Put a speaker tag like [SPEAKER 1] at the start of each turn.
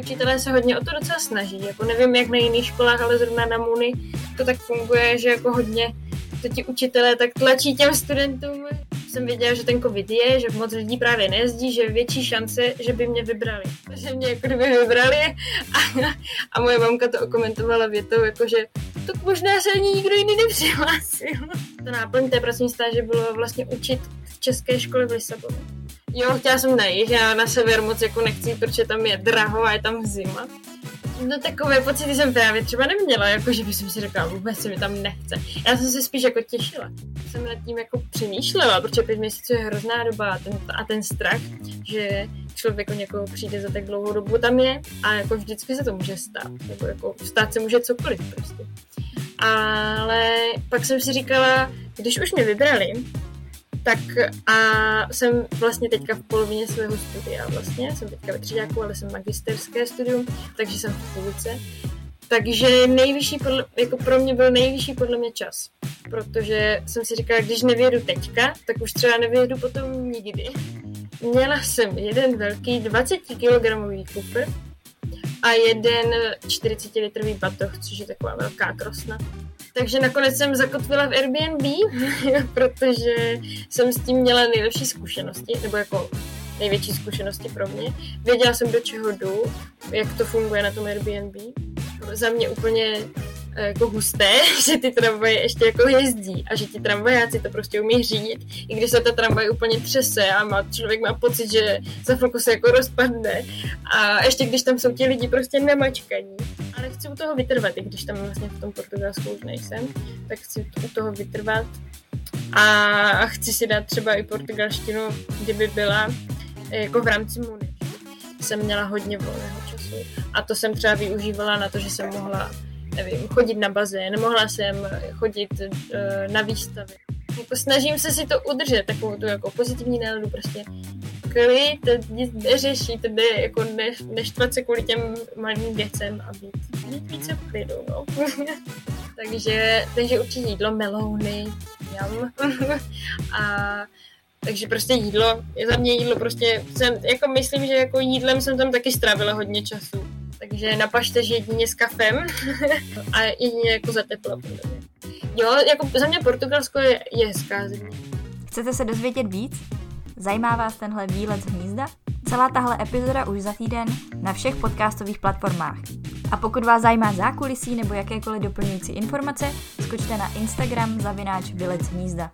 [SPEAKER 1] Učitelé se hodně o to docela snaží. Jako nevím, jak na jiných školách, ale zrovna na Muni to tak funguje, že jako hodně to ti učitelé tak tlačí těm studentům. Jsem věděla, že ten covid je, že moc lidí právě nejezdí, že větší šance, že by mě vybrali. Že mě jako kdyby vybrali a, a moje mamka to okomentovala větou, jako že to možná se ani nikdo jiný nepřihlásil. To náplň té pracovní stáže bylo vlastně učit v české škole v Lisabonu. Jo, chtěla jsem najít, já na sever moc jako nechci, protože tam je draho a je tam zima. No takové pocity jsem právě třeba neměla, jako že bych si řekla, vůbec se mi tam nechce. Já jsem se spíš jako těšila. Jsem nad tím jako přemýšlela, protože pět měsíců je hrozná doba a ten, a ten strach, že člověk o někoho přijde za tak dlouhou dobu tam je a jako vždycky se to může stát. Nebo jako stát se může cokoliv prostě. Ale pak jsem si říkala, když už mě vybrali, tak a jsem vlastně teďka v polovině svého studia vlastně, jsem teďka ve třiďáku, ale jsem magisterské studium, takže jsem v půlce. Takže nejvyšší, podle, jako pro mě byl nejvyšší podle mě čas, protože jsem si říkala, když nevědu teďka, tak už třeba nevědu potom nikdy. Měla jsem jeden velký 20 kg kufr a jeden 40 litrový batoh, což je taková velká krosna. Takže nakonec jsem zakotvila v Airbnb, protože jsem s tím měla nejlepší zkušenosti, nebo jako největší zkušenosti pro mě. Věděla jsem, do čeho jdu, jak to funguje na tom Airbnb. Za mě úplně jako husté, že ty tramvaje ještě jako jezdí a že ti tramvajáci to prostě umí řídit, i když se ta tramvaj úplně třese a má, člověk má pocit, že za chvilku se jako rozpadne a ještě když tam jsou ti lidi prostě nemačkaní. Ale chci u toho vytrvat, i když tam vlastně v tom Portugalsku už nejsem, tak chci u toho vytrvat a chci si dát třeba i portugalštinu, kdyby byla eh, jako v rámci Muny. Jsem měla hodně volného času a to jsem třeba využívala na to, že jsem mohla nevím, chodit na bazén, mohla jsem chodit uh, na výstavy. Jako snažím se si to udržet, takovou tu jako pozitivní náladu, prostě klid, nic neřeší, jde jako ne, neštvat se kvůli těm malým věcem a být, být více v klidu, no. takže, takže určitě jídlo, melouny, jam. a takže prostě jídlo, za mě jídlo prostě, jsem, jako myslím, že jako jídlem jsem tam taky strávila hodně času takže napašte, že jedině s kafem a jedině jako za teplo. Jo, jako za mě Portugalsko je, je hezká země.
[SPEAKER 2] Chcete se dozvědět víc? Zajímá vás tenhle výlet z hnízda? Celá tahle epizoda už za týden na všech podcastových platformách. A pokud vás zajímá zákulisí nebo jakékoliv doplňující informace, skočte na Instagram zavináč Vylec hnízda.